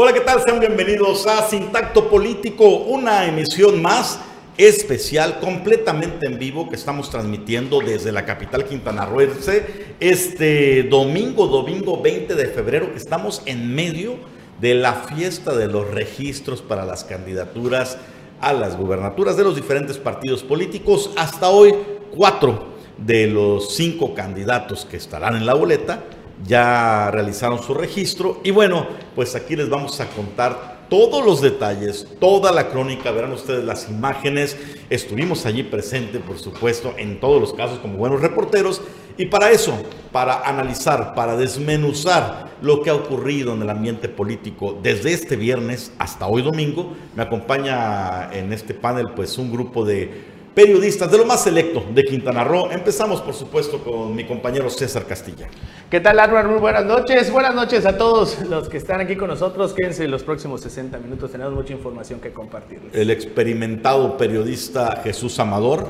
Hola, ¿qué tal? Sean bienvenidos a Sintacto Político, una emisión más especial, completamente en vivo, que estamos transmitiendo desde la capital quintanarroense este domingo, domingo 20 de febrero, estamos en medio de la fiesta de los registros para las candidaturas a las gubernaturas de los diferentes partidos políticos. Hasta hoy, cuatro de los cinco candidatos que estarán en la boleta ya realizaron su registro. Y bueno, pues aquí les vamos a contar todos los detalles, toda la crónica, verán ustedes las imágenes, estuvimos allí presentes, por supuesto, en todos los casos como buenos reporteros. Y para eso, para analizar, para desmenuzar lo que ha ocurrido en el ambiente político desde este viernes hasta hoy domingo, me acompaña en este panel pues un grupo de periodistas de lo más selecto de Quintana Roo. Empezamos, por supuesto, con mi compañero César Castilla. ¿Qué tal, Álvaro? Muy buenas noches. Buenas noches a todos los que están aquí con nosotros. Quédense los próximos 60 minutos. Tenemos mucha información que compartirles. El experimentado periodista Jesús Amador.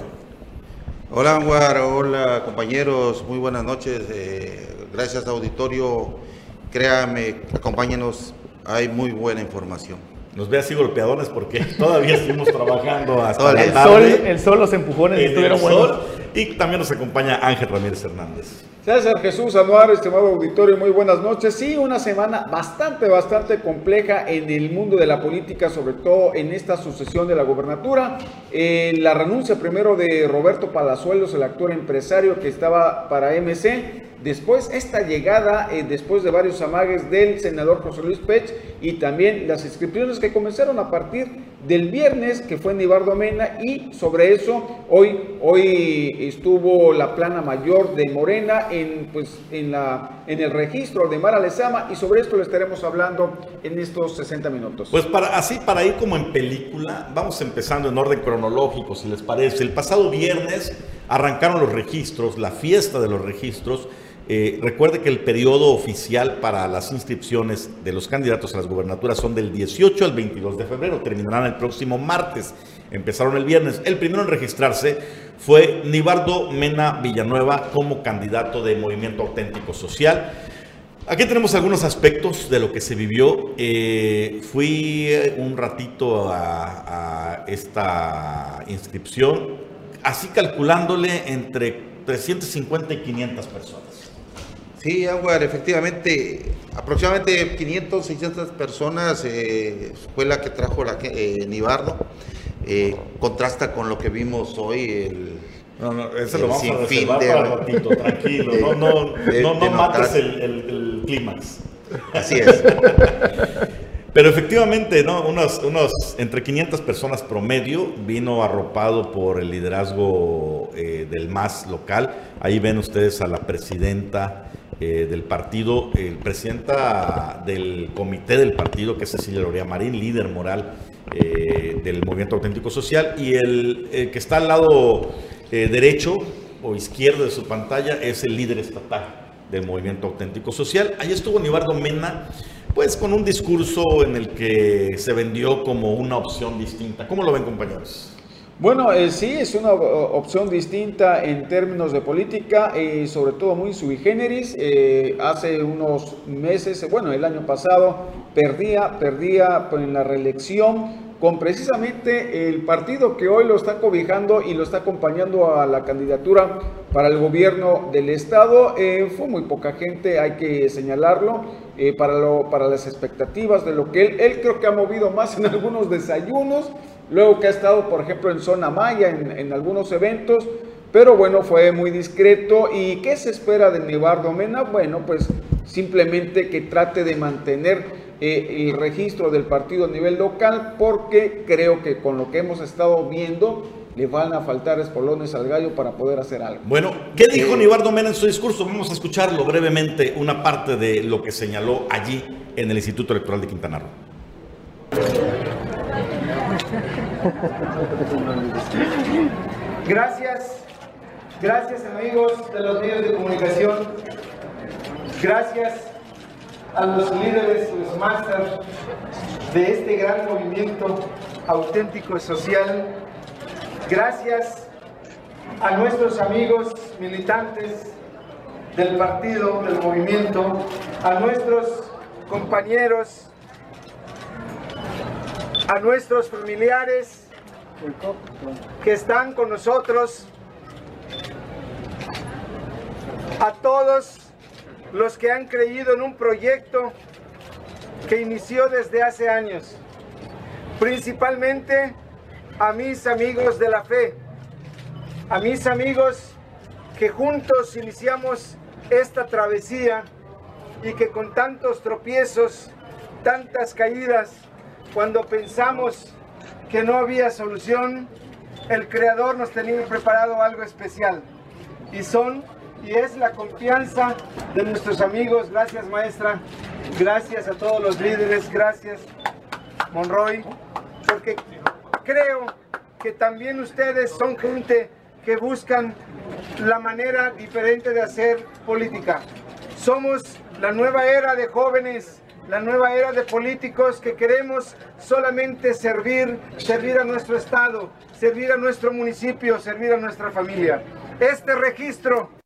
Hola, Anwar. Hola, compañeros. Muy buenas noches. Eh, gracias, auditorio. Créame, acompáñenos. Hay muy buena información nos ve así golpeadones porque todavía estuvimos trabajando hasta la tarde. Sol, el sol, los empujones estuvieron buenos. Y también nos acompaña Ángel Ramírez Hernández. César Jesús Anuar, estimado auditorio, muy buenas noches. Sí, una semana bastante, bastante compleja en el mundo de la política, sobre todo en esta sucesión de la gobernatura. Eh, la renuncia primero de Roberto Palazuelos, el actor empresario que estaba para MC, Después, esta llegada, eh, después de varios amagues del senador José Luis Pech y también las inscripciones que comenzaron a partir del viernes, que fue en Mena, y sobre eso hoy, hoy estuvo la plana mayor de Morena en, pues, en, la, en el registro de Mara Lezama, y sobre esto le estaremos hablando en estos 60 minutos. Pues para, así, para ir como en película, vamos empezando en orden cronológico, si les parece. El pasado viernes arrancaron los registros, la fiesta de los registros, eh, recuerde que el periodo oficial para las inscripciones de los candidatos a las gubernaturas son del 18 al 22 de febrero, terminarán el próximo martes, empezaron el viernes. El primero en registrarse fue Nibardo Mena Villanueva como candidato de Movimiento Auténtico Social. Aquí tenemos algunos aspectos de lo que se vivió. Eh, fui un ratito a, a esta inscripción, así calculándole entre 350 y 500 personas. Sí, Aguar, efectivamente, aproximadamente 500, 600 personas eh, fue la que trajo la, eh, Nibardo. Eh, contrasta con lo que vimos hoy, el, no, no, eso lo vamos a reservar para ratito, tranquilo. no, no, no, no mates el, el, clímax. Así es. Pero efectivamente, ¿no? Unos, unos entre 500 personas promedio vino arropado por el liderazgo eh, del MAS local. Ahí ven ustedes a la presidenta eh, del partido, el presidenta del comité del partido, que es Cecilia Loria Marín, líder moral eh, del Movimiento Auténtico Social, y el, que está al lado eh, derecho o izquierdo de su pantalla es el líder estatal del Movimiento Auténtico Social. Ahí estuvo Nibardo Mena, pues con un discurso en el que se vendió como una opción distinta. ¿Cómo lo ven, compañeros? Bueno, eh, sí, es una opción distinta en términos de política y sobre todo muy sui generis. Eh, hace unos meses, bueno, el año pasado, perdía, perdía en la reelección con precisamente el partido que hoy lo está cobijando y lo está acompañando a la candidatura para el gobierno del estado. Eh, fue muy poca gente, hay que señalarlo, para, lo, para las expectativas de lo que él, él creo que ha movido más en algunos desayunos luego que ha estado, por ejemplo, en zona maya, en, algunos eventos, pero bueno, fue muy discreto. ¿Y qué se espera de Nevardo Mena? Bueno, pues simplemente que trate de mantener eh, el registro del partido a nivel local, porque creo que con lo que hemos estado viendo, le van a faltar espolones al gallo para poder hacer algo. Bueno, ¿qué dijo eh, Nibardo Mena en su discurso? Vamos a escucharlo brevemente, una parte de lo que señaló allí en el Instituto Electoral de Quintana Roo. Gracias, gracias amigos de los medios de comunicación, gracias a los líderes, los masters de este gran movimiento auténtico y social, gracias a nuestros amigos militantes del partido, del movimiento, a nuestros compañeros a nuestros familiares que están con nosotros, a todos los que han creído en un proyecto que inició desde hace años, principalmente a mis amigos de la fe, a mis amigos que juntos iniciamos esta travesía y que con tantos tropiezos, tantas caídas, cuando pensamos que no había solución, el Creador nos tenía preparado algo especial. Y son y es la confianza de nuestros amigos. Gracias maestra, gracias a todos los líderes, gracias Monroy, porque creo que también ustedes son gente que buscan la manera diferente de hacer política. Somos la nueva era de jóvenes, la nueva era de políticos que queremos solamente servir, servir a nuestro estado, servir a nuestro municipio, servir a nuestra familia. Este registro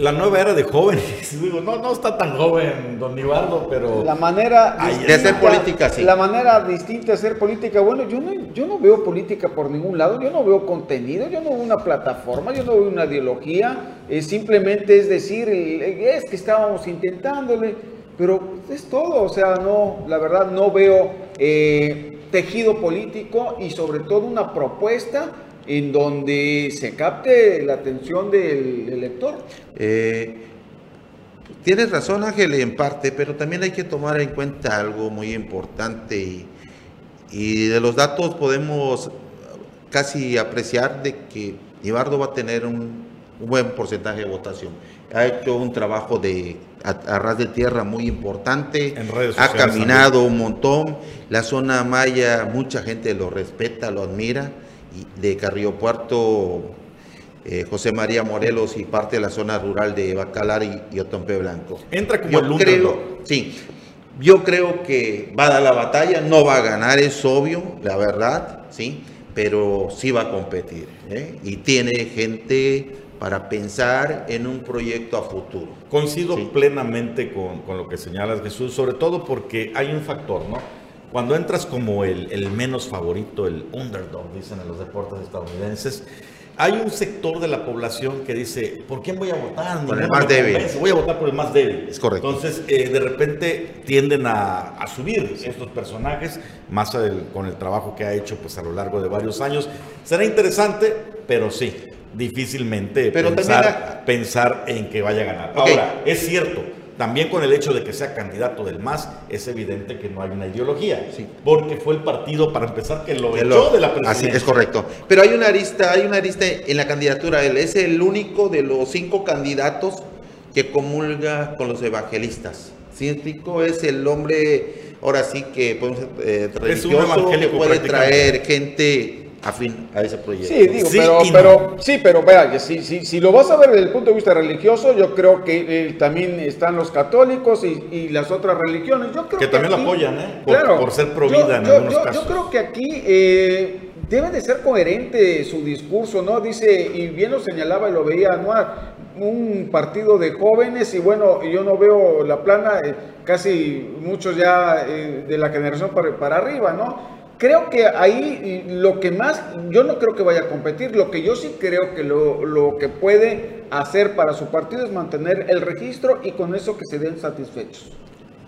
la nueva era de jóvenes. no, no está tan joven, don Ibardo, pero. La manera de hacer política, sí. La manera distinta de hacer política. Bueno, yo no, yo no veo política por ningún lado, yo no veo contenido, yo no veo una plataforma, yo no veo una ideología. simplemente es decir, es que estábamos intentándole, pero es todo. O sea, no, la verdad, no veo eh, tejido político y sobre todo una propuesta en donde se capte la atención del elector. Eh, tienes razón Ángel en parte, pero también hay que tomar en cuenta algo muy importante y, de los datos podemos casi apreciar de que Ibardo va a tener un, buen porcentaje de votación. Ha hecho un trabajo de a, ras de tierra muy importante, ha caminado un montón, la zona maya mucha gente lo respeta, lo admira de Carrillo Puerto, eh, José María Morelos y parte de la zona rural de Bacalar y, Otompe Blanco. Entra como yo creo, Sí, yo creo que va a dar la batalla, no va a ganar, es obvio, la verdad, sí, pero sí va a competir. ¿eh? Y tiene gente para pensar en un proyecto a futuro. Coincido plenamente con, con, lo que señalas, Jesús, sobre todo porque hay un factor, ¿no? Cuando entras como el, menos favorito, el underdog, dicen en los deportes estadounidenses, hay un sector de la población que dice, ¿por quién voy a votar? Por el más débil. Voy a votar por el más débil. Es correcto. Entonces, eh, de repente tienden a, subir estos personajes, más con el trabajo que ha hecho pues, a lo largo de varios años. Será interesante, pero sí, difícilmente pensar, pensar en que vaya a ganar. Ahora, es cierto, también con el hecho de que sea candidato del MAS, es evidente que no hay una ideología. Sí. Porque fue el partido, para empezar, que lo echó de la presidencia. Así es correcto. Pero hay una arista, hay una arista en la candidatura. Él es el único de los cinco candidatos que comulga con los evangelistas. Cínico es el hombre, ahora sí que podemos, eh, religioso, que puede traer gente afín a ese proyecto. Sí, digo, pero, pero, sí, pero vea, si, si, si, lo vas a ver desde el punto de vista religioso, yo creo que eh, también están los católicos y, y, las otras religiones. Yo creo que, también lo apoyan, ¿eh? Por, claro, por ser pro vida en yo, algunos yo, casos. Yo creo que aquí eh, debe de ser coherente su discurso, ¿no? Dice, y bien lo señalaba y lo veía Anuar, un partido de jóvenes y bueno, yo no veo la plana, eh, casi muchos ya de la generación para, para arriba, ¿no? Creo que ahí lo que más, yo no creo que vaya a competir, lo que yo sí creo que lo, que puede hacer para su partido es mantener el registro y con eso que se den satisfechos.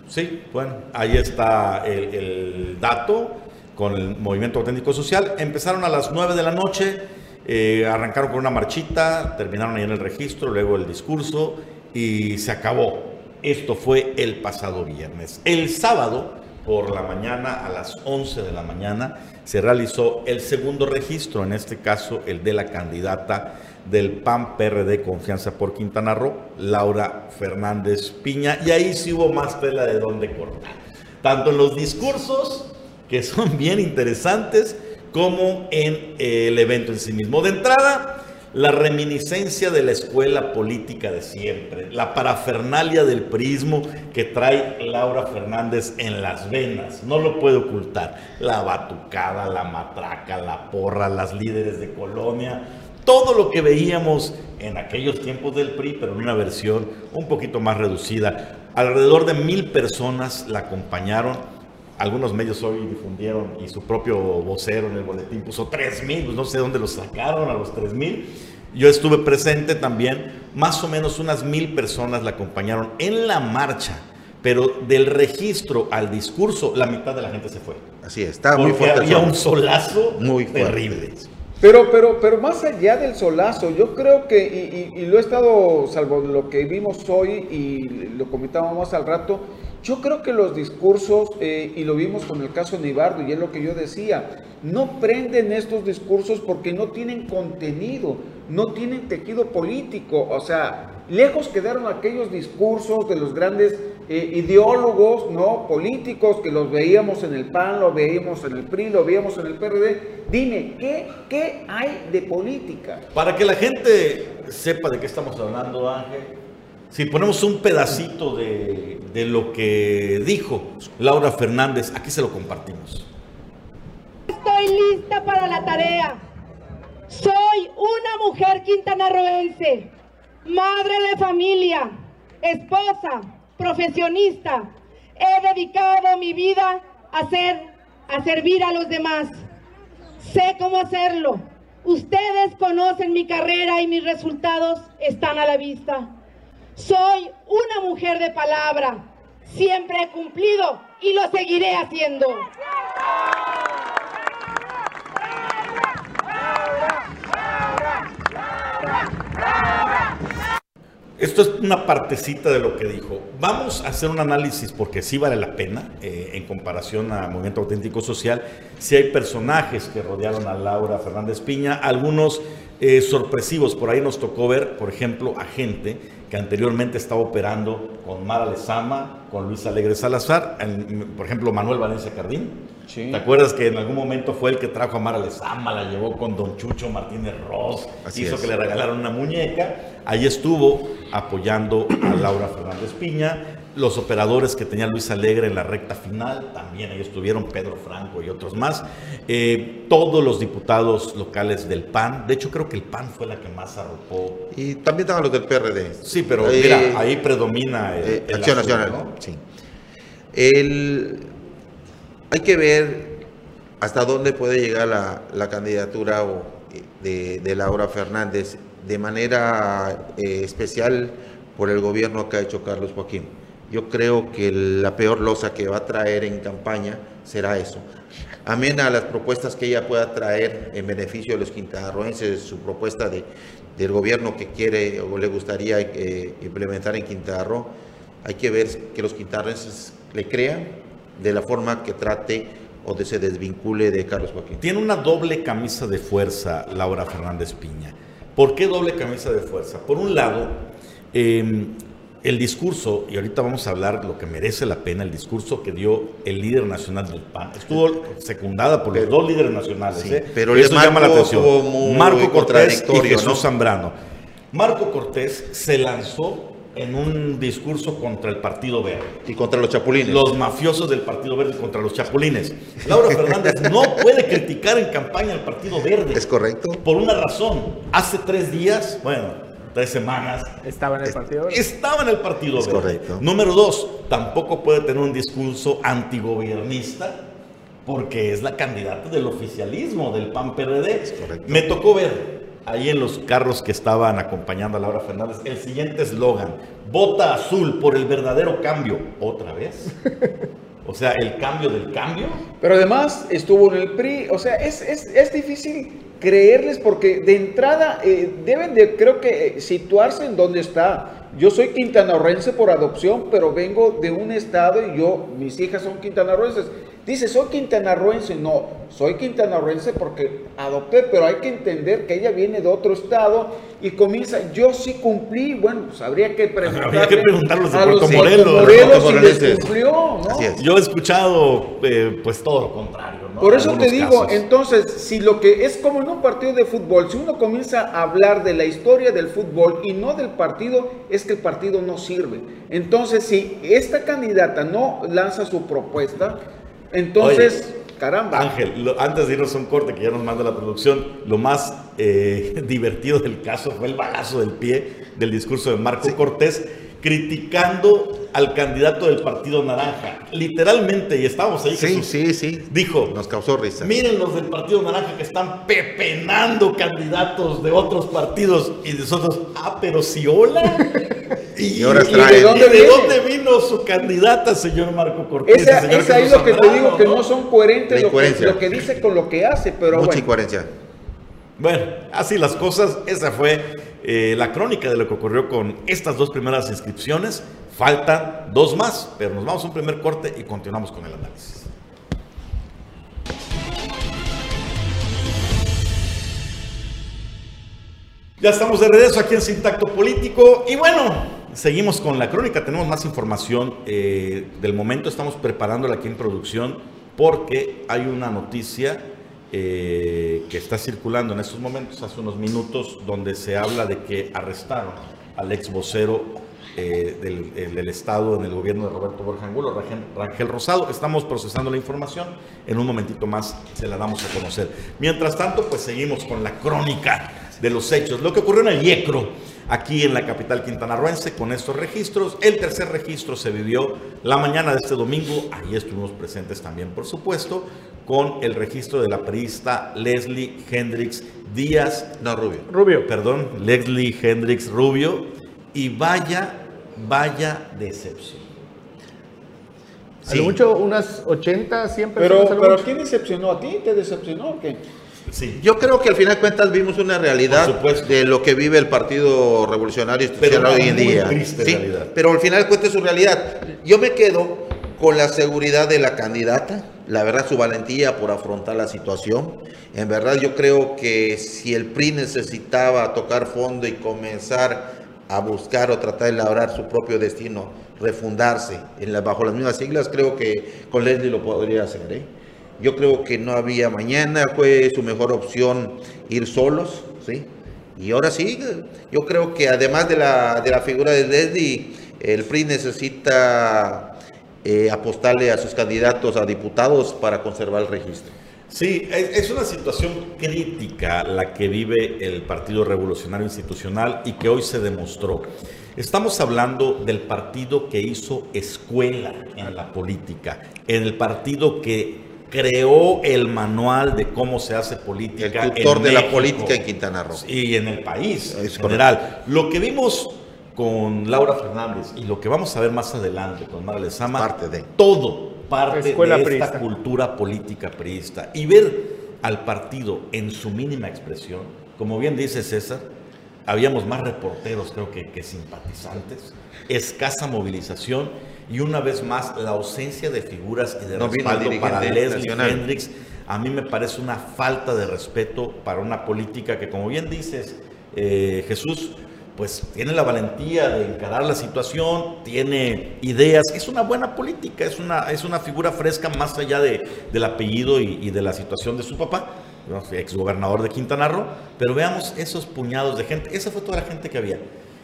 Sí, bueno, ahí está el, dato con el movimiento auténtico social. Empezaron a las 9 de la noche, eh, arrancaron con una marchita, terminaron ahí en el registro, luego el discurso y se acabó. Esto fue el pasado viernes. El sábado por la mañana, a las 11 de la mañana, se realizó el segundo registro, en este caso el de la candidata del PAN PRD Confianza por Quintana Roo, Laura Fernández Piña, y ahí sí hubo más tela de dónde cortar. Tanto en los discursos, que son bien interesantes, como en el evento en sí mismo. De entrada, la reminiscencia de la escuela política de siempre, la parafernalia del prismo que trae Laura Fernández en las venas, no lo puede ocultar. La batucada, la matraca, la porra, las líderes de colonia, todo lo que veíamos en aquellos tiempos del PRI, pero en una versión un poquito más reducida. Alrededor de mil personas la acompañaron algunos medios hoy difundieron y su propio vocero en el boletín puso 3 mil, pues no sé dónde los sacaron a los 3 mil. Yo estuve presente también, más o menos unas mil personas la acompañaron en la marcha, pero del registro al discurso, la mitad de la gente se fue. Así es, estaba muy fuerte. había un solazo Muy fuerte. terrible. Pero, pero, pero más allá del solazo, yo creo que, y, y- y lo he estado, salvo lo que vimos hoy y lo comentábamos más al rato, yo creo que los discursos, eh, y lo vimos con el caso de Nibardo, y es lo que yo decía, no prenden estos discursos porque no tienen contenido, no tienen tejido político, o sea, lejos quedaron aquellos discursos de los grandes eh, ideólogos, ¿no? Políticos que los veíamos en el PAN, lo veíamos en el PRI, lo veíamos en el PRD. Dime, ¿qué, qué hay de política? Para que la gente sepa de qué estamos hablando, Ángel, si ponemos un pedacito de, de lo que dijo Laura Fernández, aquí se lo compartimos. Estoy lista para la tarea. Soy una mujer quintanarroense, madre de familia, esposa, profesionista. He dedicado mi vida a ser, a servir a los demás. Sé cómo hacerlo. Ustedes conocen mi carrera y mis resultados están a la vista. Soy una mujer de palabra. Siempre he cumplido y lo seguiré haciendo. Esto es una partecita de lo que dijo. Vamos a hacer un análisis porque sí vale la pena eh, en comparación a Movimiento Auténtico Social. Si hay personajes que rodearon a Laura Fernández Piña, algunos eh, sorpresivos. Por ahí nos tocó ver, por ejemplo, a gente que anteriormente estaba operando con Mara Lezama, con Luis Alegre Salazar, en- por ejemplo, Manuel Valencia Cardín. Sí. ¿Te acuerdas que en algún momento fue el que trajo a Mara Lezama, la llevó con Don Chucho Martínez Ross, Así hizo es. que le regalaron una muñeca? Ahí estuvo apoyando a Laura Fernández Piña. Los operadores que tenía Luis Alegre en la recta final, también ahí estuvieron Pedro Franco y otros más. Eh, todos los diputados locales del PAN, de hecho creo que el PAN fue la que más arropó. Y también estaban los del PRD. Sí, pero Eh, mira, ahí predomina el, eh, el Acción azul, Nacional, ¿no? sí. El- hay que ver hasta dónde puede llegar la, la candidatura eh, de, de Laura Fernández de manera eh, especial por el gobierno que ha hecho Carlos Joaquín. Yo creo que la peor losa que va a traer en campaña será eso. Amén a las propuestas que ella pueda traer en beneficio de los quintanarroenses, su propuesta de, del gobierno que quiere o le gustaría eh, implementar en Quintana Roo, hay que ver que los quintanarroenses le crean de la forma que trate o de se desvincule de Carlos Joaquín. Tiene una doble camisa de fuerza Laura Fernández Piña. ¿Por qué doble camisa de fuerza? Por un lado, eh, el discurso, y ahorita vamos a hablar lo que merece la pena, el discurso que dio el líder nacional del PAN. Estuvo secundada por los Pero- dos líderes nacionales. sí, ¿eh? pero Eso llama la atención. muy Marco Cortés y Jesús ¿no? Zambrano. Marco Cortés se lanzó en un discurso contra el Partido Verde Y contra los chapulines. los mafiosos del Partido Verde contra los chapulines. Laura Fernández no puede criticar en campaña al Partido Verde. ¿Es correcto? Por una razón. Hace tres días, bueno, tres semanas, Estaba en el partido. estaba en el Partido Es Verde. correcto. Número dos, tampoco puede tener un discurso antigobiernista porque es la candidata del oficialismo del PAN-PRD. correcto. Me tocó ver ahí en los carros que estaban acompañando a Laura Fernández el siguiente eslogan, vota azul por el verdadero cambio. ¿Otra vez? O sea, el cambio del cambio. Pero además estuvo en el PRI, o sea, es, es, es difícil creerles porque de entrada eh, deben de, creo que, eh, situarse en donde está. Yo soy quintanarroense por adopción, pero vengo de un estado y yo, mis hijas son quintanarroenses. Dice, soy quintanarroense. No, soy quintanarroense porque adopté, pero hay que entender que ella viene de otro estado y comienza, yo sí cumplí, bueno, pues habría que preguntarle Habría que preguntarle a los Morelos. Morelos si les cumplió, ¿no? Así es. Yo he escuchado, eh, pues, todo lo contrario. ¿no? Por eso te digo, casos. entonces, si lo que es como en un partido de fútbol, si uno comienza a hablar de la historia del fútbol y no del partido, es que el partido no sirve. Entonces, si esta candidata no lanza su propuesta, entonces, caramba. Ángel, lo- antes de irnos a un corte que ya nos manda la producción, lo más eh, divertido del caso fue el balazo del pie del discurso de Marco Cortés, criticando al candidato del Partido Naranja. Literalmente, y estábamos ahí. Sí, Jesús, sí, sí. Dijo, Nos causó risa. miren los del Partido Naranja que están pepenando candidatos de otros partidos. Y nosotros, ah, pero si hola. Y, Y ahora y de, dónde de vino su candidata, señor Marco Cortés? Esa, señor es ahí lo que te digo, que no son coherentes lo que, incoherencia. lo que dice con lo que hace, pero Mucha bueno. incoherencia. Bueno, así las cosas. Esa fue eh, la crónica de lo que ocurrió con estas dos primeras inscripciones. Faltan dos más, pero nos vamos a un primer corte y continuamos con el análisis. Ya estamos de regreso aquí en Sintacto Político y bueno, seguimos con la crónica, tenemos más información eh, del momento, estamos preparándola aquí en producción porque hay una noticia eh, que está circulando en estos momentos, hace unos minutos, donde se habla de que arrestaron al ex vocero eh, del, eh, del Estado en el gobierno de Roberto Borja Angulo, Rangel, Rangel Rosado. Estamos procesando la información, en un momentito más se la damos a conocer. Mientras tanto, pues seguimos con la crónica de los hechos. Lo que ocurrió en el IECRO, aquí en la capital quintanarroense, con estos registros. El tercer registro se vivió la mañana de este domingo, ahí estuvimos presentes también, por supuesto, con el registro de la periodista Leslie Hendrix Díaz, No, Rubio. Rubio. perdón, Leslie Hendrix Rubio, y vaya, vaya decepción. A lo mucho unas 80, 100 Pero, personas. a pero mucho. ¿quién decepcionó a ti? ¿Te decepcionó o qué? Sí, Yo creo que al final de cuentas vimos una realidad de lo que vive el Partido Revolucionario Institucional hoy en día. triste Sí, realidad. Pero al final de cuentas es su realidad. Yo me quedo con la seguridad de la candidata, la verdad su valentía por afrontar la situación. En verdad yo creo que si el PRI necesitaba tocar fondo y comenzar a buscar o tratar de labrar su propio destino, refundarse bajo las mismas siglas, creo que con Leslie lo podría hacer. ¿eh? Yo creo que no había mañana, fue su mejor opción ir solos, ¿sí? Y ahora sí, yo creo que además de la, de la figura de Leslie, el PRI necesita eh, apostarle a sus candidatos a diputados para conservar el registro. Sí, es, una situación crítica la que vive el Partido Revolucionario Institucional y que hoy se demostró. Estamos hablando del partido que hizo escuela en la política, en el partido que creó el manual de cómo se hace política. El tutor en de la política en Quintana Roo. y en el país en Es general. Lo que vimos con Laura Fernández y lo que vamos a ver más adelante con Mara Lezama, Parte de. todo parte Escuela de esta priista. cultura política priista. Y ver al partido en su mínima expresión, como bien dice César, habíamos más reporteros creo que, que simpatizantes, escasa movilización y una vez más la ausencia de figuras y de No respaldo para Leslie nacional. Hendrix a mí me parece una falta de respeto para una política que, como bien dices, eh, Jesús, pues tiene la valentía de encarar la situación, tiene ideas, es una buena política, es una, es una figura fresca más allá de, del apellido y, de la situación de su papá, ex gobernador de Quintana Roo, pero veamos esos puñados de gente, esa fue toda la gente que había.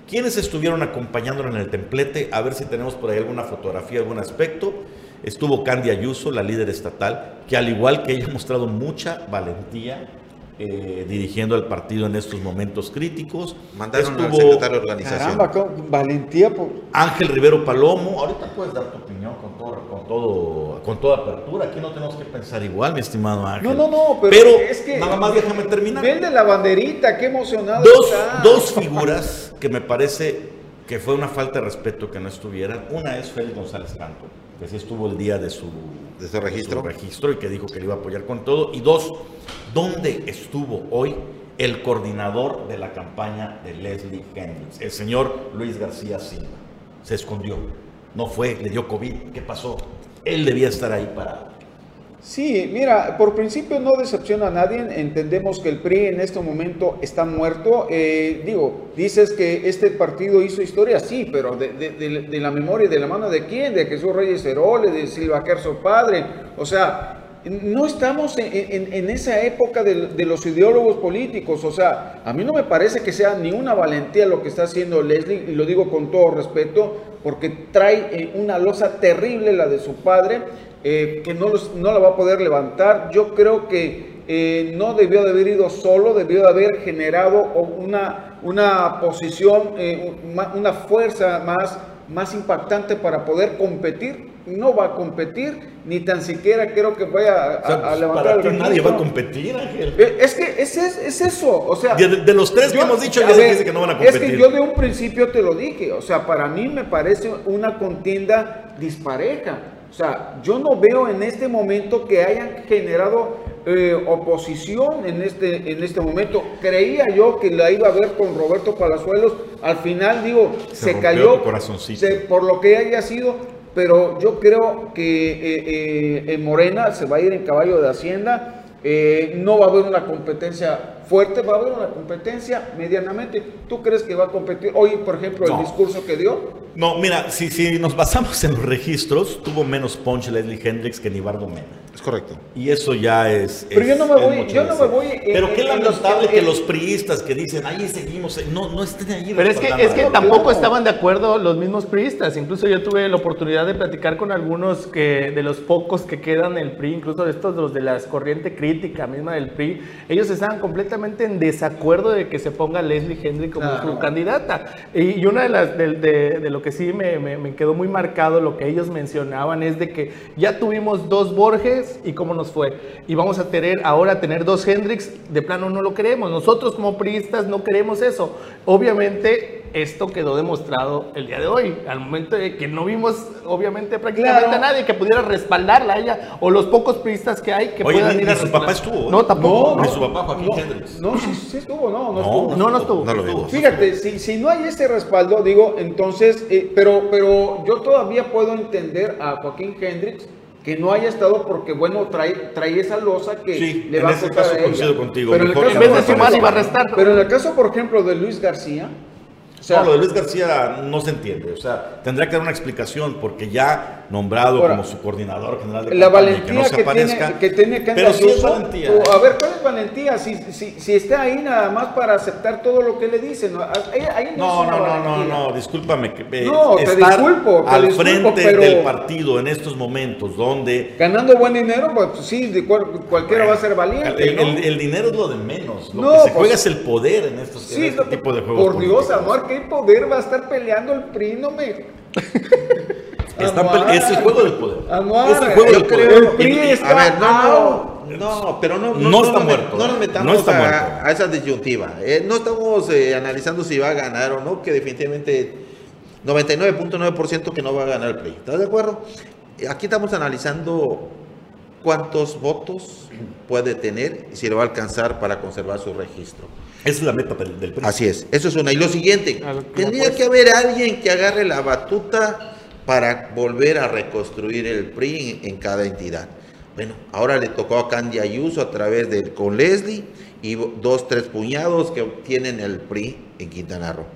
¿Quiénes estuvieron acompañándolo en el templete? A ver si tenemos por ahí alguna fotografía, algún aspecto. Estuvo Candy Ayuso, la líder estatal, que al igual que ella ha mostrado mucha valentía eh, dirigiendo al partido en estos momentos críticos. Mandaron al Estuvo secretario de organización. Caramba, valentía por... Ángel Rivero Palomo. Ahorita puedes dar tu opinión con, todo, con, todo, con toda apertura. Aquí no tenemos que pensar igual, mi estimado Ángel. No, no, no, pero, es que... nada más déjame terminar. Ven de la banderita, qué emocionado Dos, está. dos figuras que me parece que fue una falta de respeto que no estuvieran. Una es Félix González Canto, que sí estuvo el día de su, De su registro. registro y que dijo que le iba a apoyar con todo. Y dos, ¿dónde estuvo hoy el coordinador de la campaña de Leslie Hendrix, el señor Luis García Silva? Se escondió. No fue, le dio COVID. ¿Qué pasó? Él debía estar ahí parado. Sí, mira, por principio no decepciona a nadie. Entendemos que el PRI en este momento está muerto. Eh, digo, dices que este partido hizo historia, sí, pero de, la memoria y de la mano de quién? De Jesús Reyes Heroles, de Silva Kerso Padre. O sea, no estamos en, en- esa época de los ideólogos políticos. O sea, a mí no me parece que sea ni una valentía lo que está haciendo Leslie, y lo digo con todo respeto, porque trae eh, una losa terrible, la de su padre eh, que no, los- no la va a poder levantar. Yo creo que eh, no debió de haber ido solo, debió de haber generado una, una posición, una fuerza más más impactante para poder competir. No va a competir, ni tan siquiera creo que vaya a, O sea, a pues, levantar para el ti nadie va a competir, Ángel. Eh, Es que es, es, es eso, o sea... De, de los tres que yo- hemos dicho, ya ver, dijiste que no van a Es competir. que yo de un principio te lo dije, o sea, para mí me parece una contienda dispareja. O sea, yo no veo en este momento que hayan generado eh, oposición en este, en este momento. Creía yo que la iba a ver con Roberto Palazuelos. Al final, digo, Se se, cayó se- por lo que haya sido. Pero yo creo que eh, eh, en Morena se va a ir en caballo de Hacienda. Eh, no va a haber una competencia fuerte, va a haber una competencia medianamente. ¿Tú crees que va a competir? Hoy, por ejemplo, el No. discurso que dio. No, mira, si, si nos basamos en los registros, tuvo menos punch Leslie Hendricks que Nibardo Mena. Es correcto. Y eso ya es. Pero es- yo no me es voy- yo no me voy en- Pero qué los- lamentable en- que en- los priistas que dicen, ahí seguimos, no, no estén ahí. Pero es que, es que tampoco no. estaban de acuerdo los mismos priistas. Incluso yo tuve la oportunidad de platicar con algunos que de los pocos que quedan en el PRI, incluso estos los de la corriente crítica misma del PRI. Ellos estaban completamente en desacuerdo de que se ponga Leslie Hendry como Claro. su candidata. Y, y una de las de, de- de lo que sí me, me- me quedó muy marcado, lo que ellos mencionaban, es de que ya tuvimos dos Borges y cómo nos fue. Y vamos a tener ahora tener dos Hendrix, de plano no lo queremos. Nosotros como priistas no queremos eso. Obviamente esto quedó demostrado el día de hoy, al momento de que no vimos obviamente prácticamente Claro. a nadie que pudiera respaldarla a ella o los pocos priistas que hay que Oye, puedan ni- ir a ni su respaldar. papá estuvo, ¿eh? No, tampoco. No, no. su papá Joaquín no, Hendricks. no, sí, sí estuvo, no, no, No, estuvo. No, no estuvo. No lo vimos. Fíjate, si, si no hay ese respaldo, digo, entonces, eh, pero, pero yo todavía puedo entender a Joaquín Hendricks que no haya estado porque, bueno, trae, trae esa losa que Sí, le en va a ese caso a ella. coincido contigo, Pero en, el caso, En vez de por sumar, ejemplo- iba a restar. Pero en el caso, por ejemplo, de Luis García, o sea, no, lo de Luis García no se entiende. O sea, tendría que dar una explicación porque ya nombrado Ahora, como su coordinador general de la campaña, valentía no se que, aparezca. tiene, que tiene Ken Pero sí es valentía. o, a ver, ¿cuál es valentía? Si, si, si está ahí nada más para aceptar todo lo que le dicen. ¿no? Ahí, ahí no, No, es una no, no, no, no, discúlpame. Que, eh, No, te estar disculpo, te al disculpo, frente pero- del partido en estos momentos donde Ganando buen dinero, pues sí, de cual- cualquiera va a ser valiente. el, ¿no? el- el dinero es lo de menos. Lo No, que se pues- juega es el poder en estos en Sí, este no, tipo de juegos. por Dios, políticos. Anuar, ¿qué poder va a estar peleando el PRI? No me... Están es el juego del poder. Es el juego del poder. el PRI está- A ver, no, no, no, pero no, No está muerto, No nos metamos No está a, muerto. a esa disyuntiva. Eh, no estamos eh, analizando si va a ganar o no, que definitivamente 99.9% que no va a ganar el PRI. ¿Estás de acuerdo? Eh, Aquí estamos analizando cuántos votos puede tener y si lo va a alcanzar para conservar su registro. Esa es la meta del, del PRI. Así es, eso es una. Y lo siguiente, tendría que haber alguien que agarre la batuta para volver a reconstruir el PRI en, en cada entidad. Bueno, ahora le tocó a Candy Ayuso a través de con Leslie y dos, tres puñados que tienen el PRI en Quintana Roo.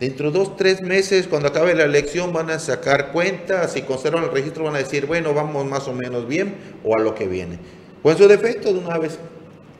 Dentro de dos, tres meses, cuando acabe la elección, van a sacar cuentas. Si conservan el registro, van a decir, bueno, vamos más o menos bien o a lo que viene. O en su defecto, de una vez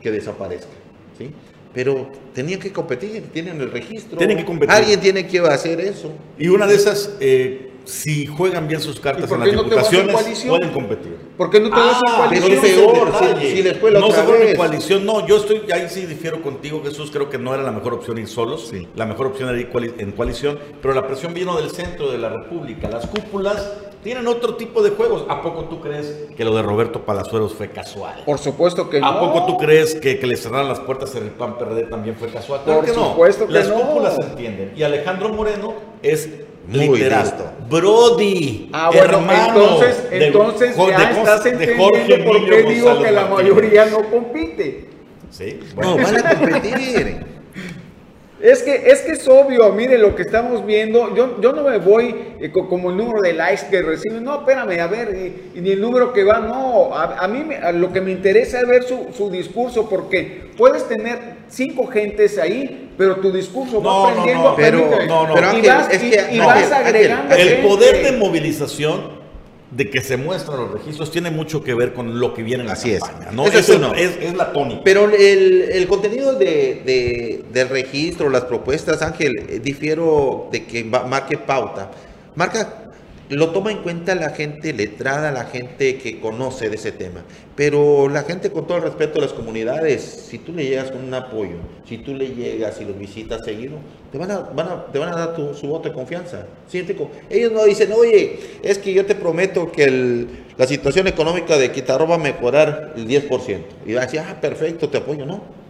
que desaparezca. ¿sí? Pero tenían que competir, tienen el registro. Tienen que competir. Alguien tiene que hacer eso. Y una de esas, eh, si juegan bien sus ¿Y cartas en las no vas diputaciones, coalición? pueden competir. ¿Por qué no te das en Ah, pero coalición? el peor, si- si les fue la no otra se fueron en coalición, no, yo estoy, ahí sí difiero contigo, Jesús, creo que no era la mejor opción ir solos, Sí. la mejor opción era ir en coalición, pero la presión vino del centro de la República, las cúpulas tienen otro tipo de juegos, ¿a poco tú crees que lo de Roberto Palazuelos fue casual? Por supuesto que no. ¿A poco tú crees que, que le cerraran las puertas en el PAN PRD también fue casual? Claro Por que no. supuesto que las no. cúpulas se entienden. Y Alejandro Moreno es Muy literal. listo. Brody, Ah, bueno, hermano entonces, de- entonces de- ya de- estás de entendiendo por qué digo que la Martínez. mayoría no compite. Sí, No, bueno. van a competir. Es que, es que es obvio, mire lo que estamos viendo. Yo, yo no me voy eh, co- como el número de likes que reciben. No, espérame, a ver, y, y ni el número que va. No, a, a mí me- a lo que me interesa es ver su, su discurso, porque puedes tener cinco gentes ahí, pero tu discurso No, va no, aprendiendo. no, pero- permíteme, no, no. pero y Ángel, vas, es que- y no, vas Ángel, agregando. El gente. poder de movilización de que se muestran los registros tiene mucho que ver con lo que viene en la Así es. campaña. ¿no? Eso es Eso uno. es, es la tónica. Pero el, el contenido de, de- del registro, las propuestas, Ángel, difiero de que va- marque pauta. Marca lo toma en cuenta la gente letrada, la gente que conoce de ese tema. Pero la gente, con todo el respeto a las comunidades, si tú le llegas con un apoyo, si tú le llegas y los visitas seguido, te van a, van a- te van a dar tu- su voto de confianza. Siente co- ellos no dicen, oye, es que yo te prometo que el- la situación económica de Quintana va a mejorar el 10%. Y va a decir, ah, perfecto, te apoyo, ¿no?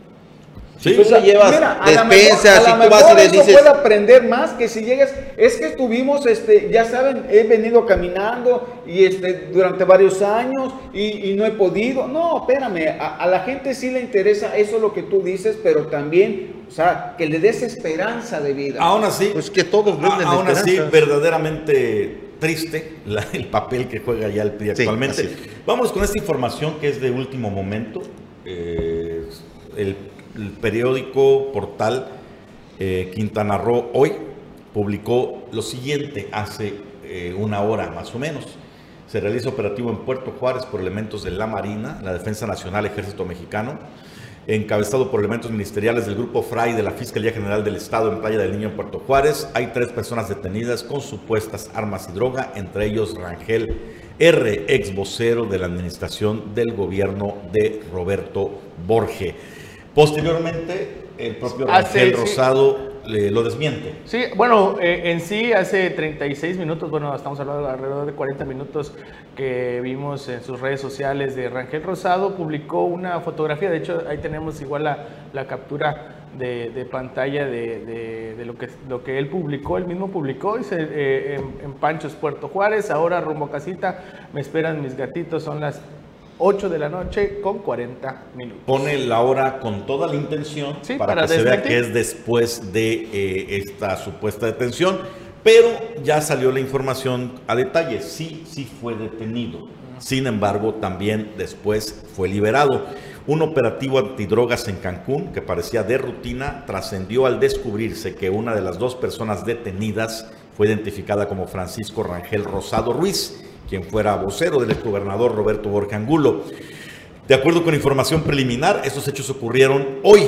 Sí, tú le llevas Mira, a la despensas, mejor- a la tú vas y mejor le eso dices... puede aprender más que si llegas. Es que estuvimos, este, ya saben, he venido caminando y este, durante varios años y, y no he podido. No, espérame, a, a la gente sí le interesa eso lo que tú dices, pero también, o sea, que le des esperanza de vida. Aún así, Pues que todos venden a- aún así, verdaderamente triste la- el papel que juega ya el PRI actualmente. Vamos con esta información que es de último momento. Eh, el, el periódico portal eh, Quintana Roo hoy publicó lo siguiente hace eh, una hora más o menos. Se realiza operativo en Puerto Juárez por elementos de la Marina, la Defensa Nacional, Ejército Mexicano, encabezado por elementos ministeriales del Grupo FRAI de la Fiscalía General del Estado en Playa del Niño en Puerto Juárez. Hay tres personas detenidas con supuestas armas y droga, entre ellos Rangel R., ex vocero de la administración del gobierno de Roberto Borge. Posteriormente, el propio Ah, Rangel sí, sí. Rosado le- lo desmiente. Sí, bueno, eh, en sí hace 36 minutos, bueno, estamos hablando de alrededor de 40 minutos que vimos en sus redes sociales de Rangel Rosado, publicó una fotografía, de hecho ahí tenemos igual la, la captura de, de pantalla de, de- de lo, que, lo que él publicó, él mismo publicó, dice, eh, en, en Panchos, Puerto Juárez, ahora rumbo a casita, me esperan mis gatitos, son las 8 de la noche con 40 minutos. pone la hora con toda la intención Sí, para, para que se vea que es después de eh, esta supuesta detención, pero ya salió la información a detalle, sí, sí fue detenido. Sin embargo, también después fue liberado. Un operativo antidrogas en Cancún, que parecía de rutina, trascendió al descubrirse que una de las dos personas detenidas fue identificada como Francisco Rangel Rosado Ruiz, quien fuera vocero del exgobernador Roberto Borja Angulo. De acuerdo con información preliminar, estos hechos ocurrieron hoy,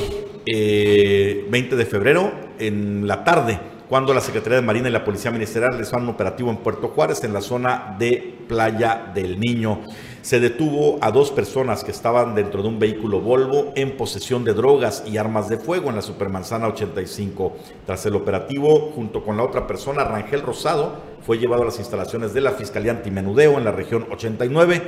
eh, 20 de febrero, en la tarde, cuando la Secretaría de Marina y la Policía Ministerial realizaron un operativo en Puerto Juárez, en la zona de Playa del Niño. Se detuvo a dos personas que estaban dentro de un vehículo Volvo en posesión de drogas y armas de fuego en la Supermanzana 85. Tras el operativo, junto con la otra persona, Rangel Rosado, fue llevado a las instalaciones de la Fiscalía Antimenudeo en la región 89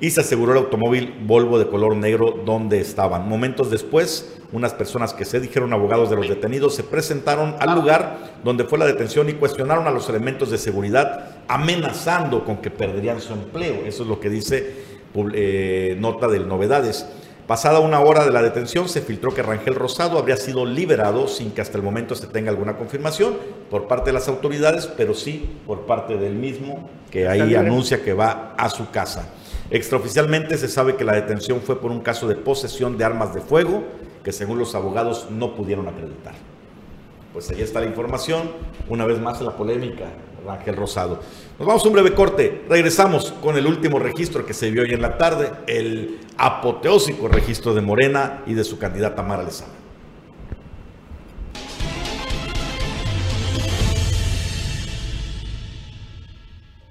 y se aseguró el automóvil Volvo de color negro donde estaban. Momentos después, unas personas que se dijeron abogados de los detenidos se presentaron al lugar donde fue la detención y cuestionaron a los elementos de seguridad amenazando con que perderían su empleo. Eso es lo que dice eh, nota del Novedades. Pasada una hora de la detención, se filtró que Rangel Rosado habría sido liberado sin que hasta el momento se tenga alguna confirmación por parte de las autoridades, pero sí por parte del mismo, que ahí anuncia que va a su casa. Extraoficialmente se sabe que la detención fue por un caso de posesión de armas de fuego, que según los abogados no pudieron acreditar. Pues ahí está la información. Una vez más la polémica, Rangel Rosado. Nos vamos a un breve corte. Regresamos con el último registro que se vio hoy en la tarde, el apoteósico registro de Morena y de su candidata Mara Lezama.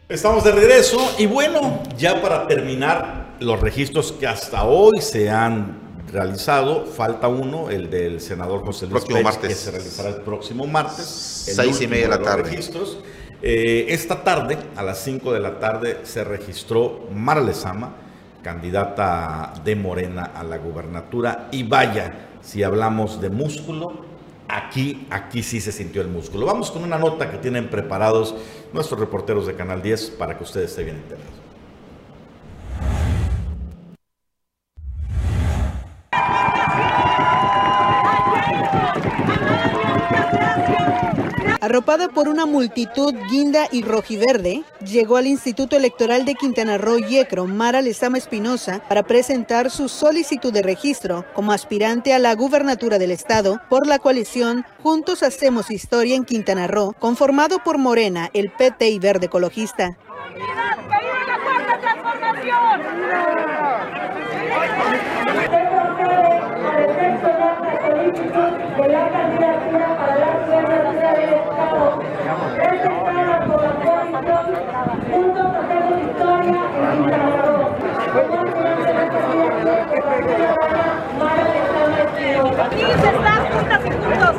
Estamos de regreso y bueno, ya para terminar los registros que hasta hoy se han realizado, falta uno, el del senador José Luis Próximo martes. que se realizará el próximo martes. el Seis y media de la tarde. registros. Eh, esta tarde, a las 5 de la tarde, se registró Mara Lezama, candidata de Morena a la gubernatura. Y vaya, si hablamos de músculo, aquí, aquí sí se sintió el músculo. Vamos con una nota que tienen preparados nuestros reporteros de Canal 10 para que ustedes estén bien enterados. Arropada por una multitud guinda y rojiverde, llegó al Instituto Electoral de Quintana Roo Yecro Mara Lezama Espinosa para presentar su solicitud de registro como aspirante a la gubernatura del estado por la coalición Juntos Hacemos Historia en Quintana Roo, conformado por Morena, el PT y Verde Ecologista. Del Estado, la juntos hacemos historia en juntas y juntos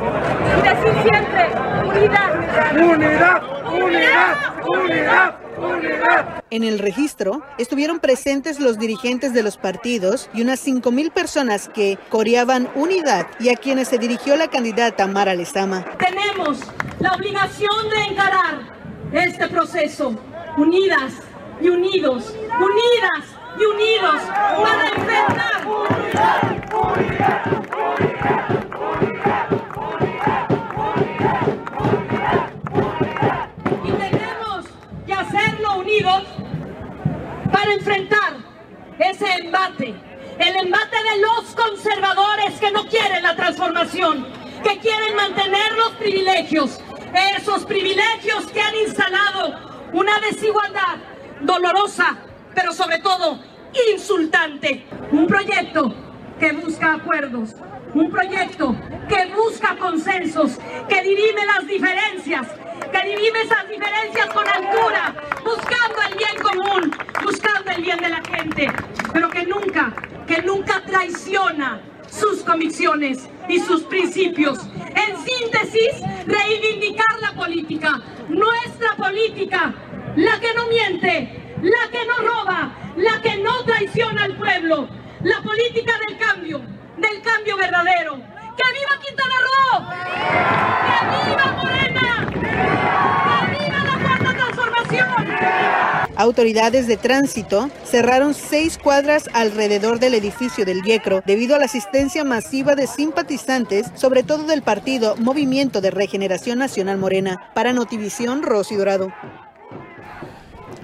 y decir siempre. Unidad, unidad, unidad, unidad. En el registro estuvieron presentes los dirigentes de los partidos y unas 5.000 personas que coreaban unidad y a quienes se dirigió la candidata Mara Lezama. Tenemos la obligación de encarar este proceso unidas y unidos, unidas y unidos para enfrentar. Y tenemos que hacerlo para enfrentar ese embate, el embate de los conservadores que no quieren la transformación, que quieren mantener los privilegios, esos privilegios que han instalado una desigualdad dolorosa, pero sobre todo insultante. Un proyecto que busca acuerdos, un proyecto que busca consensos, que dirime las diferencias, que dirime esas diferencias con altura, buscando el bien común, buscando el bien de la gente, pero que nunca, que nunca traiciona sus convicciones y sus principios. En síntesis, reivindicar la política, nuestra política, la que no miente, la que no roba, la que no traiciona al pueblo, la política del cambio, del cambio verdadero. ¡Que viva Quintana Roo! ¡Que viva Morena! ¡Que viva la cuarta transformación! Autoridades de tránsito cerraron seis cuadras alrededor del edificio del Yecro debido a la asistencia masiva de simpatizantes, sobre todo del partido Movimiento de Regeneración Nacional Morena. Para Notivisión, Rosy Dorado.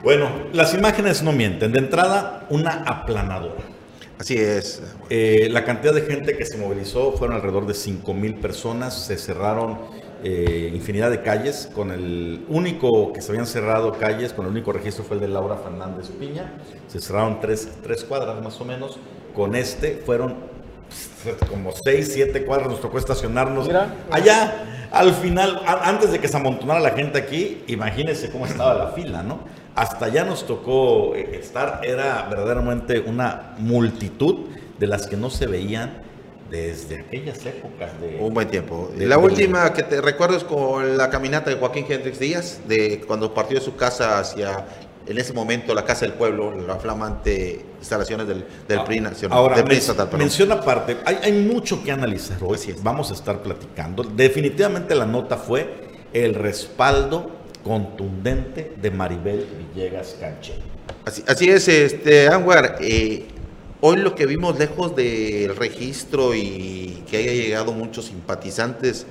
Bueno, las imágenes no mienten. De entrada, una aplanadora. Así es. Eh, la cantidad de gente que se movilizó fueron alrededor de 5 mil personas. Se cerraron eh, infinidad de calles. Con el único que se habían cerrado calles, con el único registro fue el de Laura Fernández Piña. Se cerraron tres, tres cuadras más o menos. Con este fueron pues, como 6, 7 cuadras. Nos tocó estacionarnos Mira. allá. Al final, a- antes de que se amontonara la gente aquí, imagínense cómo estaba la fila, ¿no? Hasta allá nos tocó eh, estar, era verdaderamente una multitud de las que no se veían desde aquellas épocas de... Un buen tiempo. de- la de- última que te recuerdo es con la caminata de Joaquín Hendrix Díaz, de cuando partió de su casa hacia, en ese momento, la Casa del Pueblo, la flamante instalaciones del, del PRI nacional. Ahora, del PRI men- estatal, perdón. menciona aparte, hay, hay mucho que analizar hoy, vamos a estar platicando. Definitivamente la nota fue el respaldo contundente de Maribel Villegas Canche. Así, así es, este, Anwar. eh, hoy lo que vimos lejos del registro y que haya llegado muchos simpatizantes,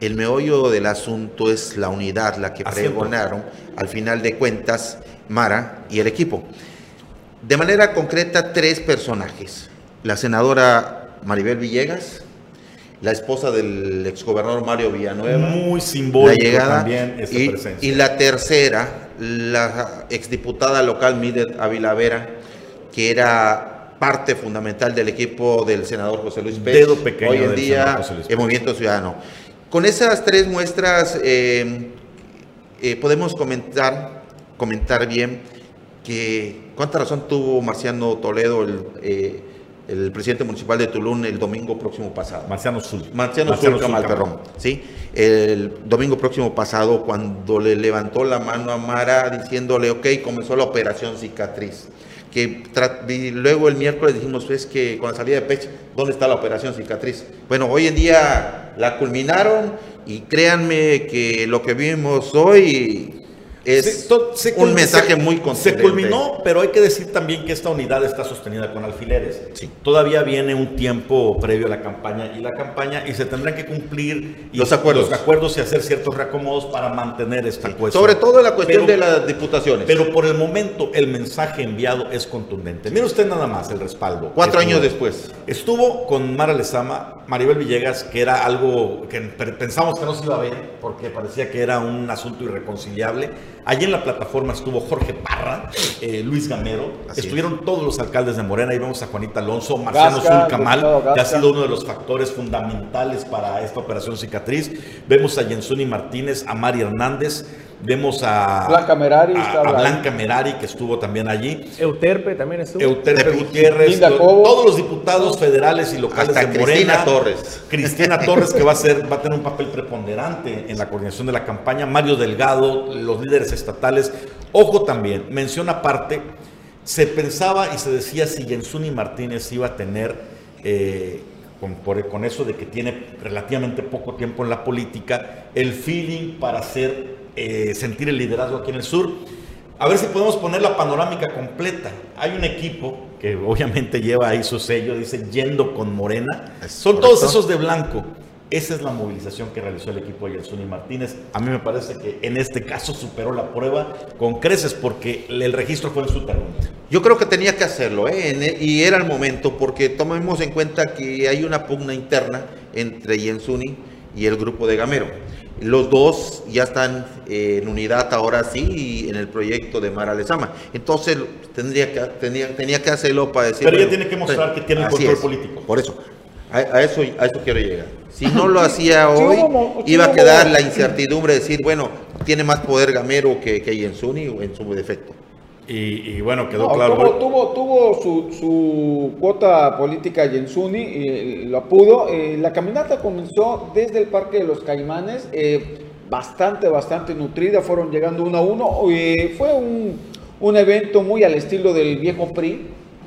el meollo del asunto es la unidad, la que pregonaron al final de cuentas Mara y el equipo. De manera concreta, tres personajes. La senadora Maribel Villegas, la esposa del exgobernador Mario Villanueva, Muy la simbólico llegada también esa y, presencia. y la tercera, la exdiputada local Midet Ávila Vera, que era parte fundamental del equipo del senador José Luis Pérez, Dedo pequeño hoy en del día el. Movimiento Ciudadano. Con esas tres muestras eh, eh, podemos comentar, comentar bien que cuánta razón tuvo Marciano Toledo, el, eh, el presidente municipal de Tulum, el domingo próximo pasado. Marciano Sul. Marciano, Marciano Malperrón, ¿sí? El domingo próximo pasado, cuando le levantó la mano a Mara diciéndole, ok, comenzó la operación cicatriz. Que y luego el miércoles dijimos, pues que con la salida de Pech, ¿dónde está la operación cicatriz? Bueno, hoy en día la culminaron y créanme que lo que vimos hoy es Se- se un mensaje se- muy Se contundente. culminó, pero hay que decir también que esta unidad está sostenida con alfileres. Sí. Todavía viene un tiempo previo a la campaña y la campaña y se tendrán que cumplir y- Los acuerdos. los acuerdos y hacer ciertos reacomodos para mantener esta cuestión. Sobre todo la cuestión Pero- de las diputaciones. Pero por el momento el mensaje enviado es contundente. Mire usted nada más el respaldo. Cuatro años después. Estuvo con Mara Lezama, Maribel Villegas, que era algo que pe- pensamos que no se iba a ver, porque parecía que era un asunto irreconciliable. Allí en la plataforma estuvo Jorge Parra, eh, Luis Gamero, Así es. estuvieron todos los alcaldes de Morena, y vemos a Juanita Alonso, Marciano Gasca, Zulcamal, que ha sido uno de los factores fundamentales para esta operación cicatriz. Vemos a Jensuni Martínez, a Mari Hernández. Vemos a Blanca Merari a- a. Blanca Merari, que estuvo también allí. Euterpe también estuvo. Euterpe Gutiérrez, Linda lo- Cobo. todos los diputados federales y locales Hasta de Morena. Cristina Torres. Cristina Torres, que va a, ser, va a tener un papel preponderante en la coordinación de la campaña. Mario Delgado, los líderes estatales. Ojo también, mención aparte, se pensaba y se decía si Jensuni Martínez iba a tener, eh, con, por- con eso de que tiene relativamente poco tiempo en la política, el feeling para hacer, eh, sentir el liderazgo aquí en el sur. A ver si podemos poner la panorámica completa. Hay un equipo que obviamente lleva ahí su sello, dice yendo con Morena. Es Son correcto. todos esos de blanco. Esa es la movilización que realizó el equipo de Yelsuni Martínez. A mí me parece que en este caso superó la prueba con creces porque el registro fue en su terreno. Yo creo que tenía que hacerlo, ¿eh? El- y era el momento, porque tomemos en cuenta que hay una pugna interna entre Yensuni y el grupo de Gamero. Los dos ya están eh, en unidad ahora sí en el proyecto de Mara Lezama. Entonces tendría que, tenía, tenía que hacerlo para decir... Pero ella tiene que mostrar que tiene el control es. político. Por eso, a, a eso, a eso quiero llegar. Si no lo hacía hoy, iba a quedar la incertidumbre de decir, bueno, tiene más poder Gamero que, que Yensuni en su defecto. Y, y bueno, quedó No, claro. tuvo, tuvo, tuvo su, su cuota política Yensuni, eh, lo pudo. Eh, la caminata comenzó desde el Parque de los Caimanes, eh, bastante, bastante nutrida, fueron llegando uno a uno. Eh, fue un, un evento muy al estilo del viejo PRI,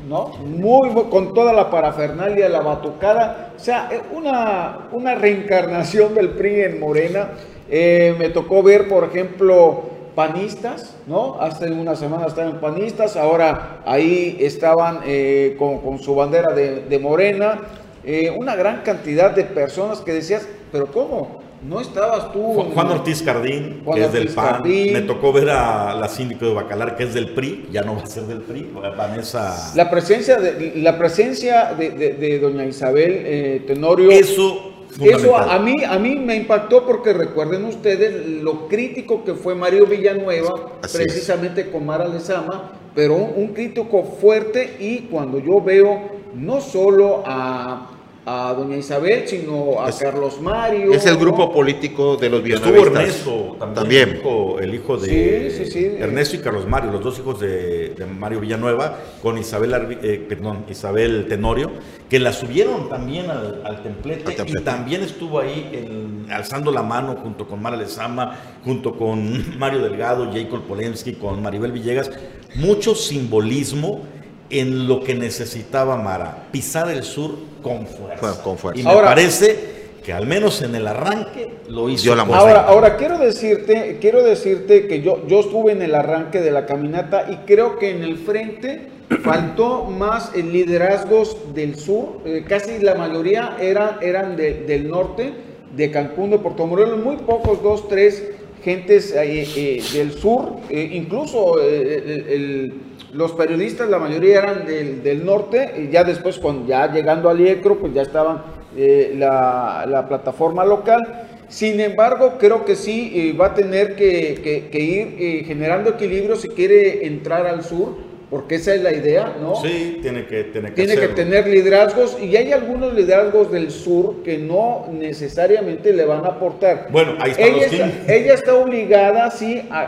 ¿no? Muy, muy- con toda la parafernalia, la batucada, o sea, una, una reencarnación del PRI en Morena. Me tocó ver, por ejemplo, panistas, ¿no? Hace una semana estaban panistas, ahora ahí estaban eh, con, con su bandera de, de Morena. Eh, una gran cantidad de personas que decías, pero ¿cómo? ¿No estabas tú? Juan, Juan Ortiz Cardín, Juan que es del Ortiz PAN. Cardín. Me tocó ver a la síndico de Bacalar, que es del PRI. Ya no va a ser del PRI. Vanessa. La presencia de, la presencia de, de- de doña Isabel eh, Tenorio. Eso, Eso a mí, a mí me impactó porque recuerden ustedes lo crítico que fue Mario Villanueva, Así es. precisamente con Mara Lezama, pero un, un crítico fuerte y cuando yo veo no solo a, a doña Isabel, sino a Es- Carlos Mario. Es el ¿no? grupo político de los Estuvo villanuevistas. Ernesto también, También. El, hijo, el hijo de Sí, sí, sí. Ernesto y Carlos Mario, los dos hijos de, de Mario Villanueva, con Isabel, Arbi- eh, perdón, Isabel Tenorio, que la subieron también al, al templete, Al templete. y también estuvo ahí en- alzando la mano junto con Mara Lezama, junto con Mario Delgado, Jacob Polensky, con Maribel Villegas, mucho simbolismo en lo que necesitaba Mara, pisar el sur con fuerza. Con- con fuerza. Y me Ahora- parece que al menos en el arranque lo hizo. La Ahora, ahora quiero decirte, quiero decirte que yo, yo estuve en el arranque de la caminata y creo que en el frente faltó más liderazgos del sur. eh, casi la mayoría eran, eran de- del norte, de Cancún, de Puerto Morelos, muy pocos, dos, tres gentes eh, eh, del sur. eh, incluso eh, el- el- los periodistas, la mayoría eran del, del norte, y ya después, cuando ya llegando al IECRO, pues ya estaban eh, la, la plataforma local. Sin embargo, creo que sí eh, va a tener que, que- ir eh, generando equilibrio si quiere entrar al sur, porque esa es la idea, ¿no? Sí, tiene que, tiene que Tiene que hacerlo. tener liderazgos y hay algunos liderazgos del sur que no necesariamente le van a aportar. Bueno, ahí están ella, los está, ella está obligada, sí, a-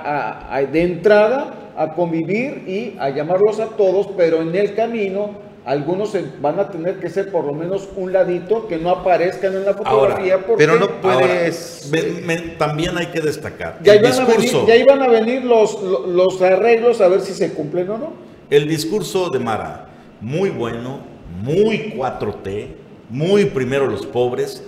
a- a- de entrada a convivir y a llamarlos a todos, pero en el camino algunos se van a tener que ser por lo menos un ladito que no aparezcan en la fotografía Ahora, porque pero no Ahora, puedes... me- me- también hay que destacar ya, el iban a venir, discurso, ya iban a venir los, los, los arreglos a ver si se cumplen o no. El discurso de Mara, muy bueno, muy 4T, muy primero los pobres,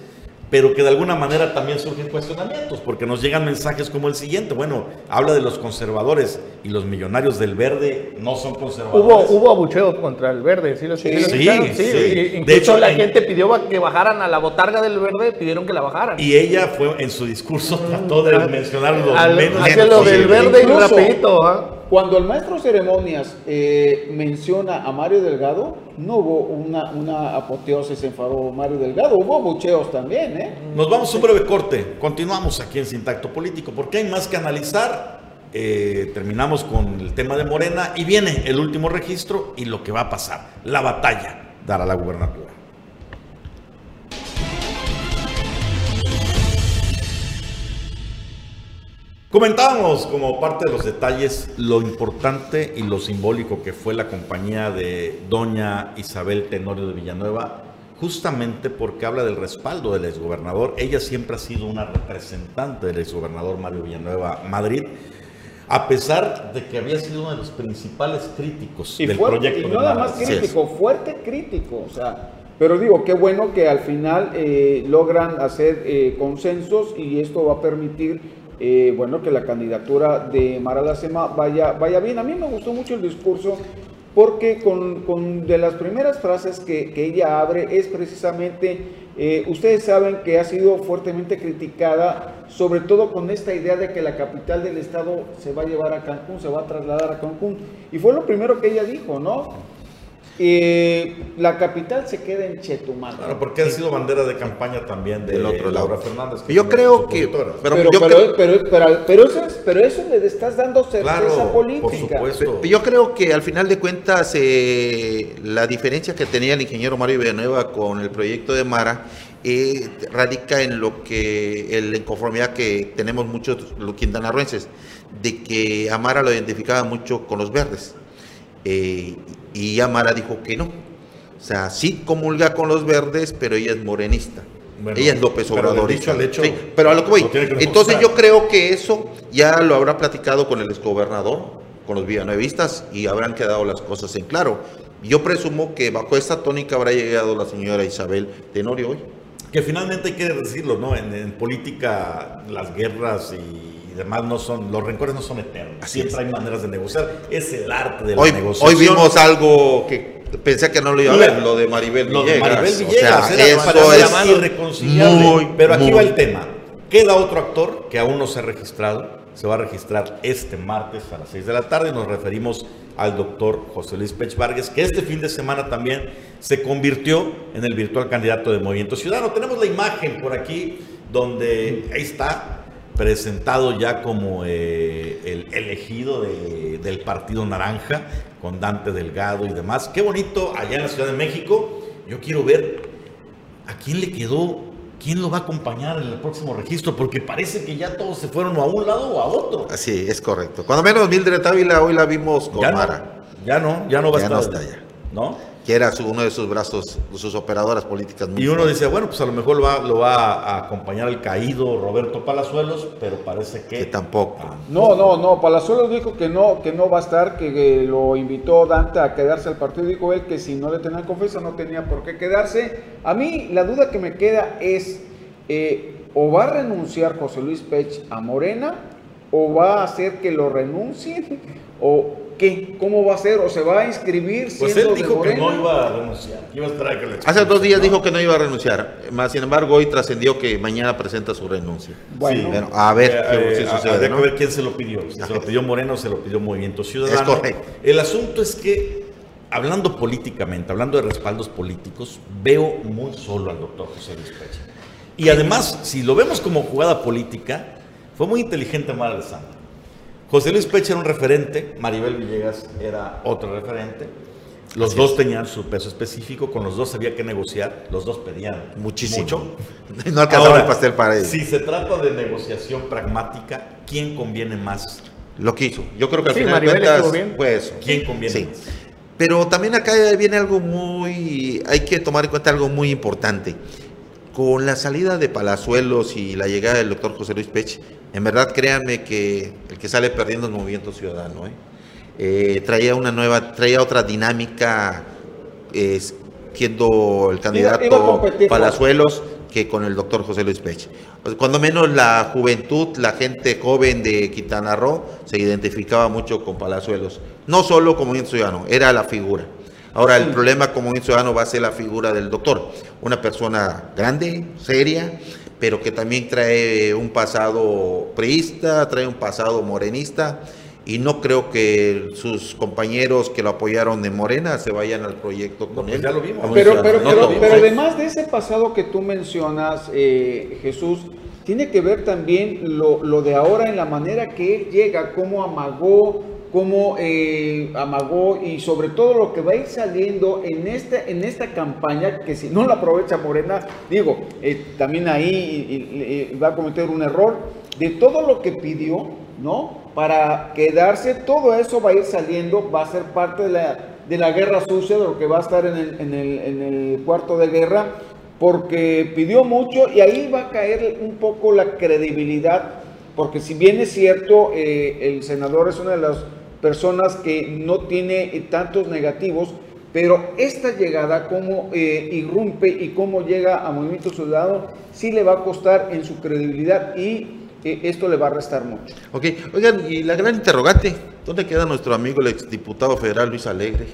pero que de alguna manera también surgen cuestionamientos, porque nos llegan mensajes como el siguiente, bueno, habla de los conservadores y los millonarios del verde no son Hubo, conservadores. hubo abucheos contra el verde, ¿sí lo, sí, Sí, escucharon? sí. y- De Incluso hecho, la en- gente pidió que bajaran a la botarga del verde, pidieron que la bajaran. Y ella fue en su discurso trató de mencionar lo Al- menos lo del verde y Incluso- rapidito, ¿ah? Cuando el maestro ceremonias eh, menciona a Mario Delgado, no hubo una, una apoteosis en favor de Mario Delgado, hubo bucheos también, ¿eh? Nos vamos a un breve corte. Continuamos aquí en Sin Tacto Político porque hay más que analizar. Eh, terminamos con el tema de Morena y viene el último registro y lo que va a pasar. La batalla dará la gubernatura. Comentábamos como parte de los detalles lo importante y lo simbólico que fue la compañía de doña Isabel Tenorio de Villanueva, justamente porque habla del respaldo del exgobernador. Ella siempre ha sido una representante del exgobernador Mario Villanueva Madrid, a pesar de que había sido uno de los principales críticos Y del fuerte, proyecto. y nada más crítico, fuerte crítico, o sea, pero digo, qué bueno que al final eh, logran hacer eh, consensos y esto va a permitir, eh, bueno, que la candidatura de Mara Lacema vaya, vaya bien. A mí me gustó mucho el discurso porque con, con de las primeras frases que, que ella abre es precisamente, eh, ustedes saben que ha sido fuertemente criticada, sobre todo con esta idea de que la capital del estado se va a llevar a Cancún, se va a trasladar a Cancún. Y fue lo primero que ella dijo, ¿no? Eh, la capital se queda en Chetumal. Claro, porque ha sido bandera de campaña también de Del otro lado. Laura Fernández. que Yo creo que- pero- Pero, yo pero, creo- pero, pero, pero eso es- pero eso le estás dando certeza Claro, política. por supuesto. Yo creo que al final de cuentas eh, la diferencia que tenía el ingeniero Mario Villanueva con el proyecto de Mara eh, radica en lo que en la inconformidad que tenemos muchos los quintanarroenses de que a Mara lo identificaba mucho con los verdes Eh, y Amara dijo que no. O sea, sí comulga con los verdes, pero ella es morenista. Bueno, ella es López pero Obrador. al hecho, pero a lo que voy. lo que Entonces yo creo que eso ya lo habrá platicado con el exgobernador, con los villanuevistas y habrán quedado las cosas en claro. Yo presumo que bajo esta tónica habrá llegado la señora Isabel Tenorio hoy. Que finalmente hay que decirlo, ¿no? En, en política las guerras y demás no son, los rencores no son eternos. Así Siempre es. hay maneras de negociar. Es el arte de la Hoy, negociación. hoy vimos algo que pensé que no lo iba a ver, lo de Maribel Lo de Villegas. Maribel O Villegas, sea, eso es irreconciliable. muy, Pero aquí muy- va el tema. Queda otro actor que aún no se ha registrado. Se va a registrar este martes a las 6 de la tarde. Nos referimos al doctor José Luis Pech Vargas, que este fin de semana también se convirtió en el virtual candidato de Movimiento Ciudadano. Tenemos la imagen por aquí donde ahí está presentado ya como eh, el elegido de- del Partido Naranja, con Dante Delgado y demás. Qué bonito allá en la Ciudad de México. Yo quiero ver a quién le quedó, quién lo va a acompañar en el próximo registro, porque parece que ya todos se fueron a un lado o a otro. Así, es correcto. Cuando menos Mildred Ávila hoy la vimos con Ya no, ya no, ya no va a Ya estar. no está ya. ¿No? Que era su- uno de sus brazos, sus operadoras políticas. Y uno dice, bueno, pues a lo mejor lo va, lo va a acompañar el caído Roberto Palazuelos, pero parece que... Que tampoco. No, no, no, Palazuelos dijo que no, que no va a estar, que lo invitó Dante a quedarse al partido, dijo él que si no le tenían confianza no tenía por qué quedarse. A mí la duda que me queda es, eh, o va a renunciar José Luis Pech a Morena, o va a hacer que lo renuncien, o qué, cómo va a ser, o se va a inscribir Pues él de dijo que no iba a renunciar, que iba a esperar a que le Hace dos días dijo que no iba a renunciar, más sin embargo hoy trascendió que mañana presenta su renuncia. Bueno, Bueno, a ver qué, Eh, qué eh, sucede, habría ¿no? que ver quién se lo pidió. Si se lo pidió Moreno o se lo pidió Movimiento Ciudadano. Es correcto. El asunto es que, hablando políticamente, hablando de respaldos políticos, veo muy solo al doctor José Luis Pecha. Y además, si lo vemos como jugada política, fue muy inteligente Mara Alessandra. José Luis Pecha era un referente, Maribel Villegas era otro referente. Los Así dos es. tenían su peso específico, con los dos había que negociar, los dos pedían Muchísimo. mucho. No alcanzaba Ahora, el pastel para ellos. Si se trata de negociación pragmática, ¿quién conviene más? Lo quiso. Yo creo que al Sí, final Maribel cuentas bien. fue eso. ¿Quién conviene Sí. más? Pero también acá viene algo muy, hay que tomar en cuenta algo muy importante. Con la salida de Palazuelos y la llegada del doctor José Luis Pech, en verdad créanme que el que sale perdiendo es Movimiento Ciudadano. ¿eh? Eh, traía una nueva, traía otra dinámica, eh, siendo el candidato iba Palazuelos que con el doctor José Luis Pech. Pues, Cuando menos la juventud, la gente joven de Quintana Roo se identificaba mucho con Palazuelos. No solo como Movimiento Ciudadano, era la figura. Ahora, el problema como Movimiento Ciudadano va a ser la figura del doctor. Una persona grande, seria, pero que también trae un pasado priista, trae un pasado morenista. Y no creo que sus compañeros que lo apoyaron de Morena se vayan al proyecto con pues él. ya lo vimos. No pero además de ese pasado que tú mencionas, eh, Jesús, tiene que ver también lo, lo de ahora en la manera que él llega, cómo amagó, cómo eh, amagó y sobre todo lo que va a ir saliendo en esta, en esta campaña, que si no la aprovecha Morena, digo, eh, también ahí va a cometer un error, de todo lo que pidió, ¿no? Para quedarse, todo eso va a ir saliendo, va a ser parte de la, de la guerra sucia, de lo que va a estar en el, en el, en el cuarto de guerra, porque pidió mucho y ahí va a caer un poco la credibilidad, porque si bien es cierto, eh, el senador es una de las personas que no tiene eh, tantos negativos, pero esta llegada, cómo eh, irrumpe y cómo llega a Movimiento Ciudadano, sí le va a costar en su credibilidad y eh, esto le va a restar mucho. Ok, oigan, y la gran interrogante, ¿dónde queda nuestro amigo el exdiputado federal Luis Alegre?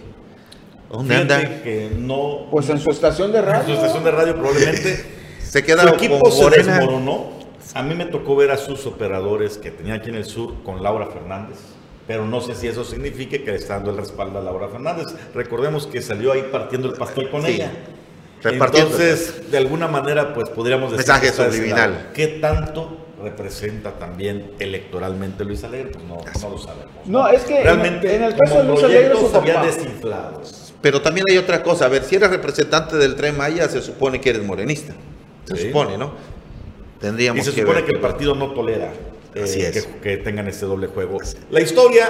¿Dónde Fíjate anda? que no. Pues en su estación de en su radio. estación de radio probablemente. Se queda Su equipo con se Morena. desmoronó. A mí me tocó ver a sus operadores que tenía aquí en el sur con Laura Fernández. Pero no sé si eso signifique que le está dando el respaldo a Laura Fernández. Recordemos que salió ahí partiendo el pastel con Sí. ella. Entonces, de alguna manera, pues podríamos decir. Mensaje subliminal. ¿Qué tanto representa también electoralmente Luis Alegre? Pues no, no lo sabemos. No, es que en- realmente en el caso como de Luis Alegre, se había desinflado. Pero también hay otra cosa, a ver, si eres representante del Tren Maya, se supone que eres morenista. Se Sí. supone, ¿no? Tendríamos Y se que supone ver. que el partido no tolera eh, es. Que, que tengan este doble juego. La historia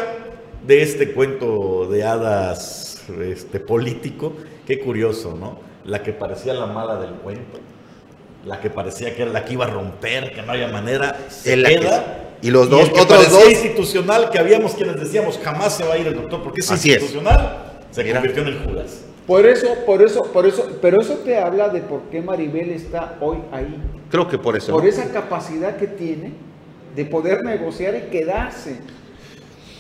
de este cuento de hadas este, político, qué curioso, ¿no? La que parecía la mala del cuento, la que parecía que era la que iba a romper, que no había manera, se Es la que- queda. y los el dos- que otros dos- institucional, que habíamos quienes decíamos jamás se va a ir el doctor porque es Así es. institucional, se Mira. convirtió en el Judas. Por eso, por eso, por eso, pero eso te habla de por qué Maribel está hoy ahí. Creo que por eso. Por esa capacidad que tiene de poder negociar y quedarse,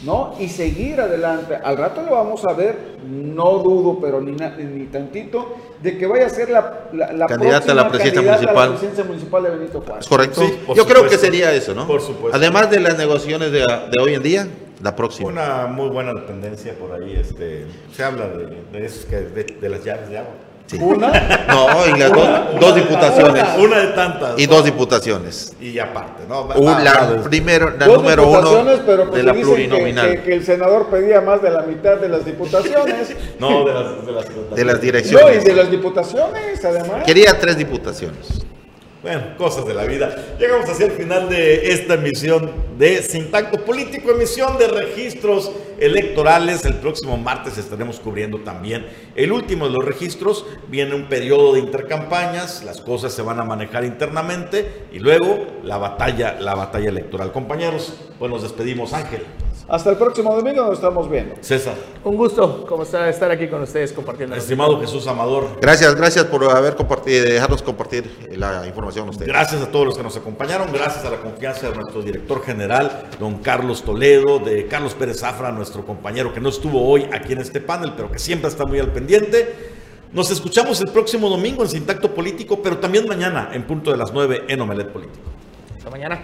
¿no? Y seguir adelante. Al rato lo vamos a ver, no dudo, pero ni, na- ni tantito, de que vaya a ser la, la, la Candidata a la próxima presidencia a municipal. la presidencia municipal de Benito Juárez. ¿Es correcto? Sí, Yo creo que sería eso, ¿no? Por supuesto. Además de las negociaciones de, de hoy en día, la próxima. Una muy buena dependencia por ahí, este, se habla de, de, esos que- de, de las llaves de agua. Sí. Una, No, y las dos, dos diputaciones. Una de tantas. Y dos diputaciones. Y aparte, ¿no? Un- Va- la primero, la dos número uno pero pues de la que- plurinominal. Que, que el senador pedía más de la mitad de las diputaciones. No, de las, de las, De las no, y direcciones. de las diputaciones, además. Quería tres diputaciones. Bueno, cosas de la vida. Llegamos hacia el final de esta emisión de Sin Tacto Político, emisión de registros electorales. El próximo martes estaremos cubriendo también el último de los registros. Viene un periodo de intercampañas, las cosas se van a manejar internamente y luego la batalla, la batalla electoral. Compañeros, pues nos despedimos, Ángel. Hasta el próximo domingo nos estamos viendo. César, Un gusto como está, estar aquí con ustedes compartiendo. estimado Jesús Amador, Gracias, gracias por haber compartido, dejarnos compartir la información a ustedes. Gracias a todos los que nos acompañaron, gracias a la confianza de nuestro director general, don Carlos Toledo, de Carlos Pérez Zafra, nuestro compañero que no estuvo hoy aquí en este panel, pero que siempre está muy al pendiente. Nos escuchamos el próximo domingo en Sintacto Político, pero también mañana en punto de las 9 en Omelet Político. Hasta mañana.